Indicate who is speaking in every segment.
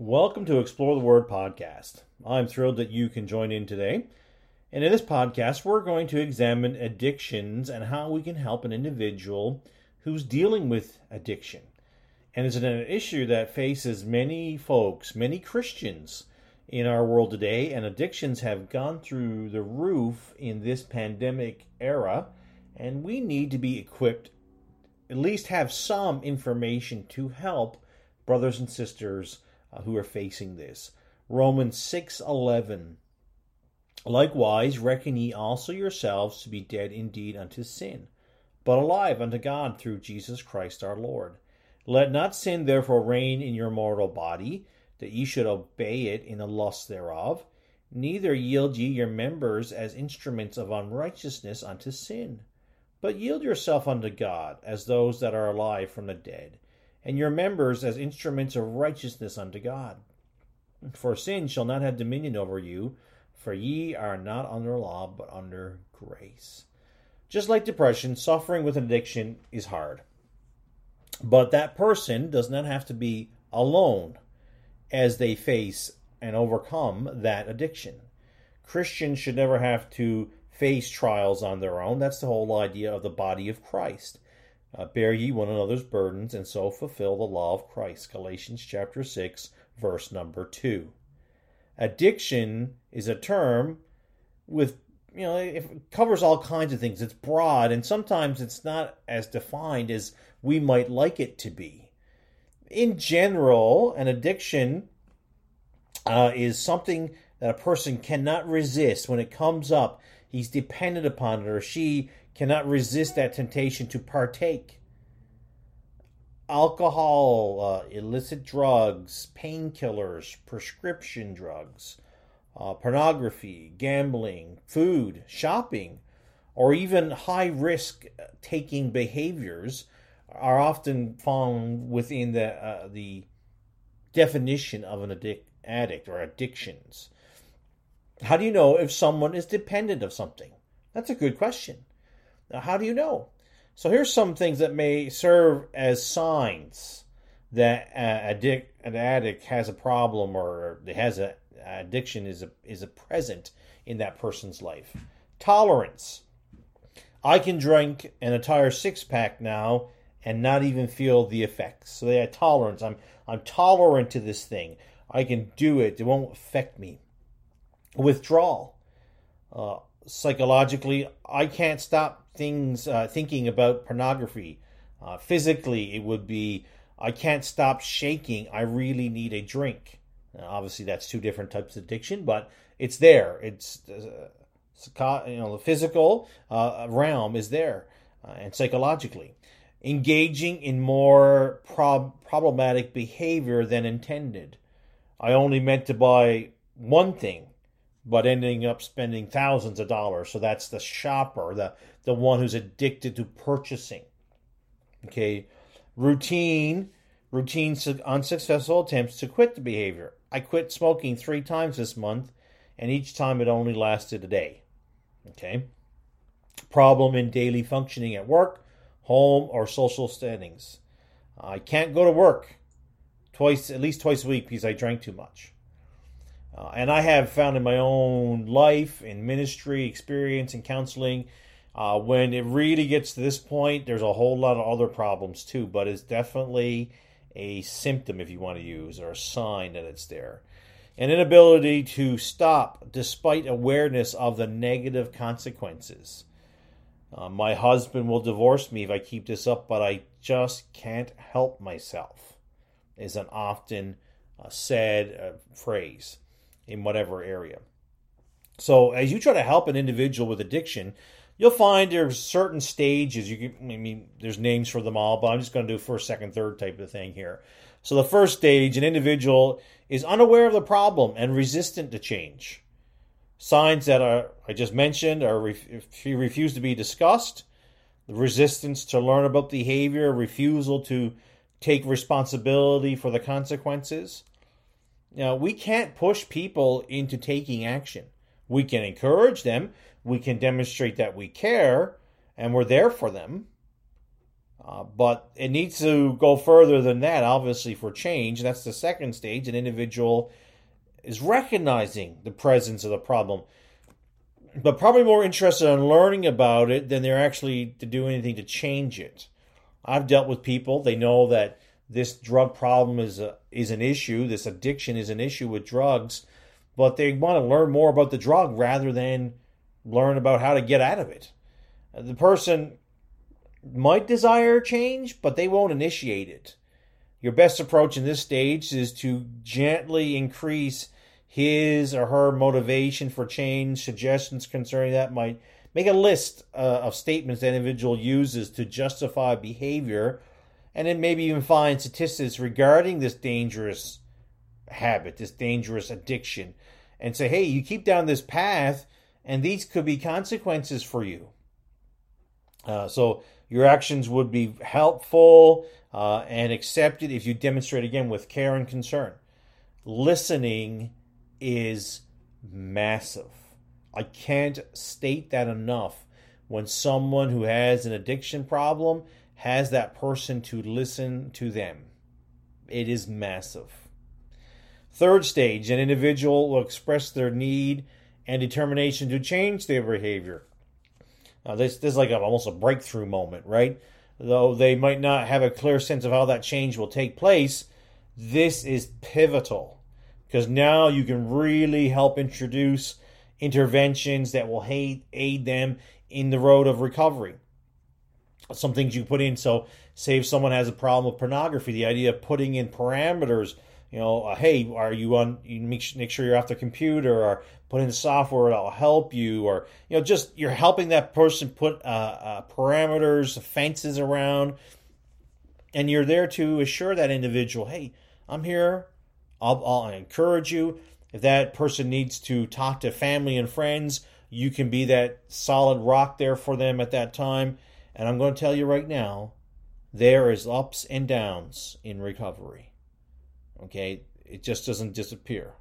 Speaker 1: Welcome to Explore the Word podcast. I'm thrilled that you can join in today. And in this podcast, we're going to examine addictions and how we can help an individual who's dealing with addiction. And it's an issue that faces many folks, many Christians in our world today, and addictions have gone through the roof in this pandemic era. And we need to be equipped, at least have some information to help brothers and sisters uh, who are facing this. Romans 6:11 Likewise reckon ye also yourselves to be dead indeed unto sin, but alive unto God through Jesus Christ our Lord. Let not sin therefore reign in your mortal body, that ye should obey it in the lust thereof. Neither yield ye your members as instruments of unrighteousness unto sin, but yield yourself unto God as those that are alive from the dead and your members as instruments of righteousness unto God. For sin shall not have dominion over you, for ye are not under law, but under grace. Just like depression, suffering with an addiction is hard. But that person does not have to be alone as they face and overcome that addiction. Christians should never have to face trials on their own. That's the whole idea of the body of Christ. Uh, bear ye one another's burdens, and so fulfill the law of Christ. Galatians chapter 6, verse number 2. Addiction is a term with, you know, it covers all kinds of things. It's broad, and sometimes it's not as defined as we might like it to be. In general, an addiction uh, is something that a person cannot resist when it comes up. He's dependent upon it, or she cannot resist that temptation to partake. Alcohol, uh, illicit drugs, painkillers, prescription drugs, uh, pornography, gambling, food, shopping, or even high risk taking behaviors are often found within the, uh, the definition of an addic- addict or addictions. How do you know if someone is dependent of something? That's a good question. Now, how do you know? So here's some things that may serve as signs that uh, addict, an addict has a problem or has a addiction is a, is a present in that person's life. Tolerance. I can drink an entire six pack now and not even feel the effects. So they have tolerance. I'm I'm tolerant to this thing. I can do it. It won't affect me. Withdrawal. Uh, psychologically, I can't stop things uh, thinking about pornography. Uh, physically, it would be I can't stop shaking. I really need a drink. Now, obviously, that's two different types of addiction, but it's there. It's uh, you know the physical uh, realm is there, uh, and psychologically, engaging in more prob- problematic behavior than intended. I only meant to buy one thing but ending up spending thousands of dollars. So that's the shopper, the, the one who's addicted to purchasing. Okay, routine, routine unsuccessful attempts to quit the behavior. I quit smoking three times this month, and each time it only lasted a day. Okay, problem in daily functioning at work, home, or social settings. I can't go to work twice, at least twice a week, because I drank too much. Uh, and I have found in my own life, in ministry, experience, and counseling, uh, when it really gets to this point, there's a whole lot of other problems too, but it's definitely a symptom, if you want to use, or a sign that it's there. An inability to stop despite awareness of the negative consequences. Uh, my husband will divorce me if I keep this up, but I just can't help myself, is an often uh, said uh, phrase in whatever area. So as you try to help an individual with addiction, you'll find there's certain stages. You can, I mean, there's names for them all, but I'm just going to do first, second, third type of thing here. So the first stage, an individual is unaware of the problem and resistant to change. Signs that are I just mentioned are if you refuse to be discussed, the resistance to learn about behavior, refusal to take responsibility for the consequences, now, we can't push people into taking action. We can encourage them, we can demonstrate that we care and we're there for them. Uh, but it needs to go further than that, obviously, for change. That's the second stage. An individual is recognizing the presence of the problem, but probably more interested in learning about it than they're actually to do anything to change it. I've dealt with people, they know that this drug problem is a, is an issue, this addiction is an issue with drugs, but they want to learn more about the drug rather than learn about how to get out of it. The person might desire change, but they won't initiate it. Your best approach in this stage is to gently increase his or her motivation for change, suggestions concerning that might make a list uh, of statements that individual uses to justify behavior, and then maybe even find statistics regarding this dangerous habit, this dangerous addiction, and say, hey, you keep down this path, and these could be consequences for you. Uh, so your actions would be helpful uh, and accepted if you demonstrate again with care and concern. Listening is massive. I can't state that enough. When someone who has an addiction problem has that person to listen to them, it is massive. Third stage, an individual will express their need and determination to change their behavior. Now, this, this is like a, almost a breakthrough moment, right? Though they might not have a clear sense of how that change will take place, this is pivotal because now you can really help introduce interventions that will aid, aid them in the road of recovery. Some things you put in. So, say if someone has a problem with pornography, the idea of putting in parameters you know, uh, hey, are you on? You make, make sure you're off the computer, or put in software that'll help you, or you know, just you're helping that person put uh, uh, parameters, fences around, and you're there to assure that individual, hey, I'm here. I'll, I'll encourage you. If that person needs to talk to family and friends, you can be that solid rock there for them at that time. And I'm going to tell you right now, there is ups and downs in recovery. Okay, it just doesn't disappear.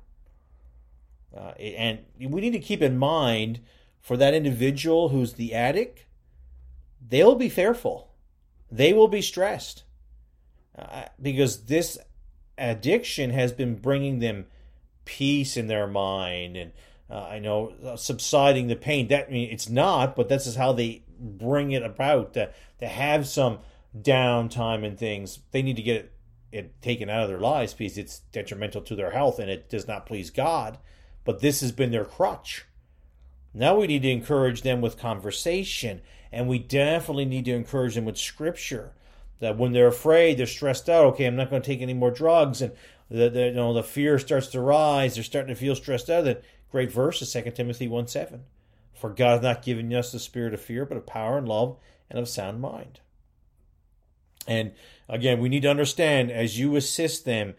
Speaker 1: Uh, and we need to keep in mind for that individual who's the addict, they'll be fearful, they will be stressed uh, because this addiction has been bringing them peace in their mind and uh, I know uh, subsiding the pain. That I mean, it's not, but this is how they bring it about to, to have some downtime and things. They need to get it, taken out of their lives because it's detrimental to their health and it does not please God. But this has been their crutch. Now we need to encourage them with conversation, and we definitely need to encourage them with scripture. That when they're afraid, they're stressed out. Okay, I'm not going to take any more drugs, and the, the you know the fear starts to rise. They're starting to feel stressed out. That great verse is Second Timothy one seven. For God has not given us the spirit of fear, but of power and love and of sound mind. And again, we need to understand as you assist them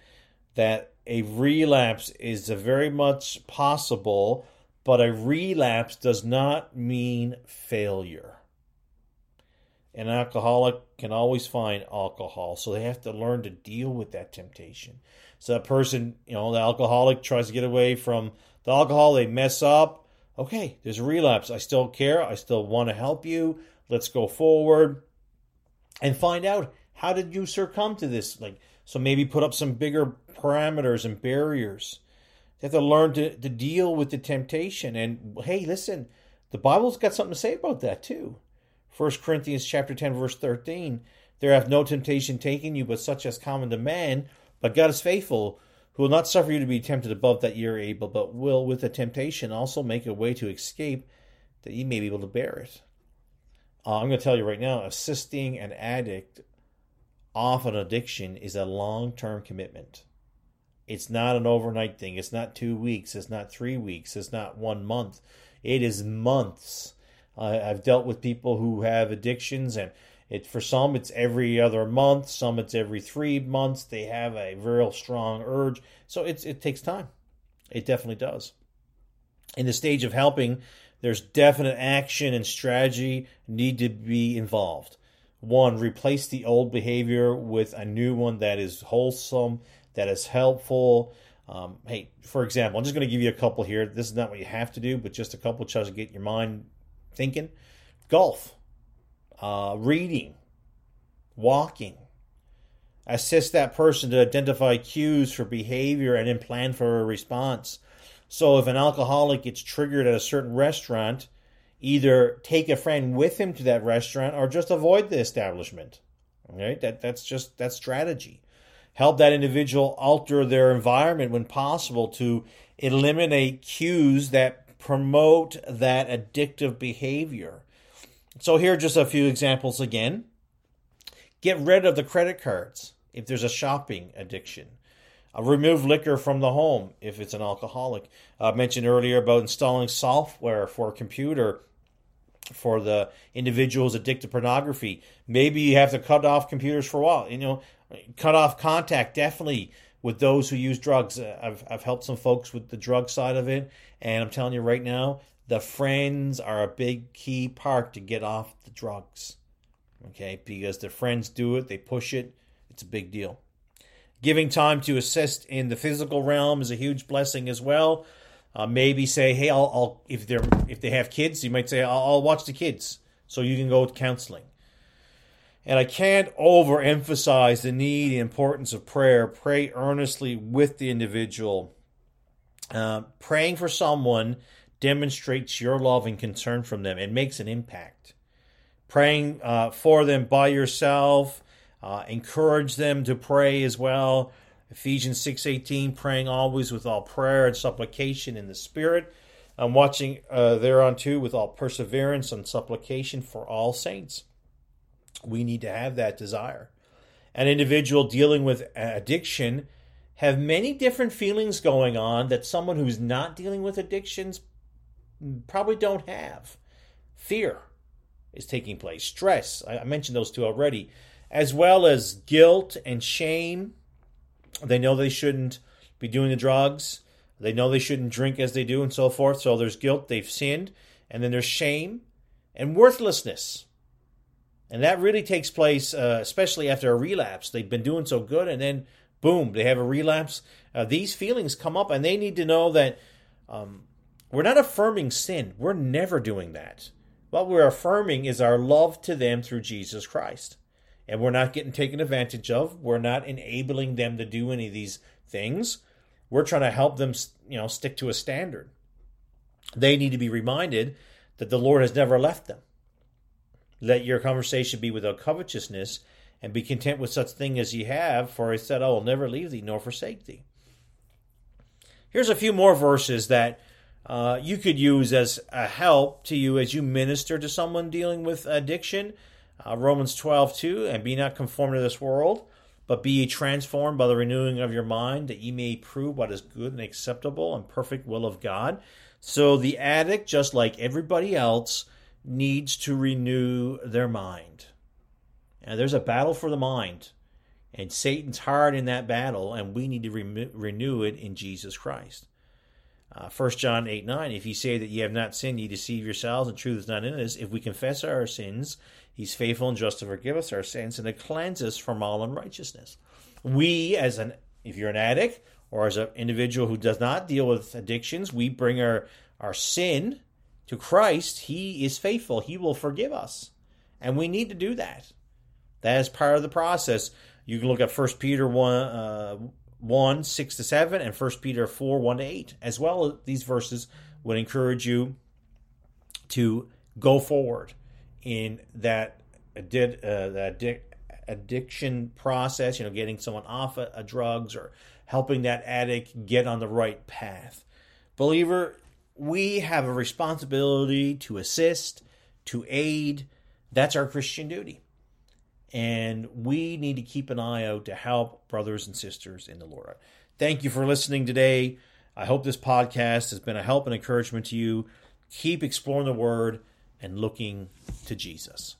Speaker 1: that a relapse is very much possible, but a relapse does not mean failure. An alcoholic can always find alcohol, so they have to learn to deal with that temptation. So that person, you know, the alcoholic tries to get away from the alcohol, they mess up. Okay, there's a relapse. I still care. I still want to help you. Let's go forward and find out how did you succumb to this? Like, so maybe put up some bigger parameters and barriers. They have to learn to, to deal with the temptation. And hey, listen, the Bible's got something to say about that too. 1 Corinthians chapter 10, verse 13. There hath no temptation taken you but such as common to man, but God is faithful, who will not suffer you to be tempted above that ye are able, but will with the temptation also make a way to escape, that ye may be able to bear it. Uh, I'm going to tell you right now, assisting an addict off an addiction is a long term commitment. It's not an overnight thing. It's not two weeks. It's not three weeks. It's not one month. It is months. Uh, I've dealt with people who have addictions, and it for some it's every other month. Some it's every three months. They have a real strong urge, so it's it takes time. It definitely does. In the stage of helping, there's definite action and strategy need to be involved. One, replace the old behavior with a new one that is wholesome that is helpful. Um, hey, for example, I'm just going to give you a couple here. This is not what you have to do, but just a couple just to get your mind thinking. Golf, uh, reading, walking. Assist that person to identify cues for behavior and then plan for a response. So if an alcoholic gets triggered at a certain restaurant, either take a friend with him to that restaurant or just avoid the establishment. Right? That that's just that strategy. Help that individual alter their environment when possible to eliminate cues that promote that addictive behavior. So here are just a few examples again. Get rid of the credit cards if there's a shopping addiction. Uh, remove liquor from the home if it's an alcoholic. I mentioned earlier about installing software for a computer for the individuals addicted to pornography. Maybe you have to cut off computers for a while. You know, cut off contact definitely with those who use drugs. Uh, I've I've helped some folks with the drug side of it, and I'm telling you right now, the friends are a big key part to get off the drugs. Okay, because the friends do it, they push it. It's a big deal. Giving time to assist in the physical realm is a huge blessing as well. Uh, maybe say, hey, I'll, I'll, if they're if they have kids, you might say, I'll, I'll watch the kids, so you can go to counseling. And I can't overemphasize the need and importance of prayer. Pray earnestly with the individual. Uh, praying for someone demonstrates your love and concern from them. It makes an impact. Praying uh, for them by yourself, uh, encourage them to pray as well. Ephesians 6:18, praying always with all prayer and supplication in the Spirit. I'm watching uh, thereunto with all perseverance and supplication for all saints. We need to have that desire. An individual dealing with addiction have many different feelings going on that someone who's not dealing with addictions probably don't have. Fear is taking place, stress, I mentioned those two already, as well as guilt and shame. They know they shouldn't be doing the drugs, they know they shouldn't drink as they do, and so forth. So there's guilt, they've sinned, and then there's shame and worthlessness. And that really takes place, uh, especially after a relapse. They've been doing so good, and then boom, they have a relapse. Uh, these feelings come up, and they need to know that um, we're not affirming sin. We're never doing that. What we're affirming is our love to them through Jesus Christ. And we're not getting taken advantage of. We're not enabling them to do any of these things. We're trying to help them, you know, stick to a standard. They need to be reminded that the Lord has never left them. Let your conversation be without covetousness, and be content with such thing as ye have, for he said, I will never leave thee nor forsake thee. Here's a few more verses that uh, you could use as a help to you as you minister to someone dealing with addiction. Uh, Romans 12, 2, and be not conformed to this world, but be ye transformed by the renewing of your mind, that ye may prove what is good and acceptable and perfect will of God. So the addict, just like everybody else, needs to renew their mind. And there's a battle for the mind. And Satan's hard in that battle, and we need to re- renew it in Jesus Christ. Uh, 1 John 8 9, if ye say that ye have not sinned, ye deceive yourselves, and truth is not in us. If we confess our sins, he's faithful and just to forgive us our sins and to cleanse us from all unrighteousness. We, as an if you're an addict or as an individual who does not deal with addictions, we bring our, our sin to Christ, He is faithful. He will forgive us. And we need to do that. That is part of the process. You can look at 1 Peter 1, uh, 1 6 to 7 and 1 Peter 4 1 to 8. As well, these verses would encourage you to go forward in that, addi- uh, that addic- addiction process, you know, getting someone off of, of drugs or helping that addict get on the right path. Believer, we have a responsibility to assist, to aid. That's our Christian duty. And we need to keep an eye out to help brothers and sisters in the Lord. Thank you for listening today. I hope this podcast has been a help and encouragement to you. Keep exploring the Word and looking to Jesus.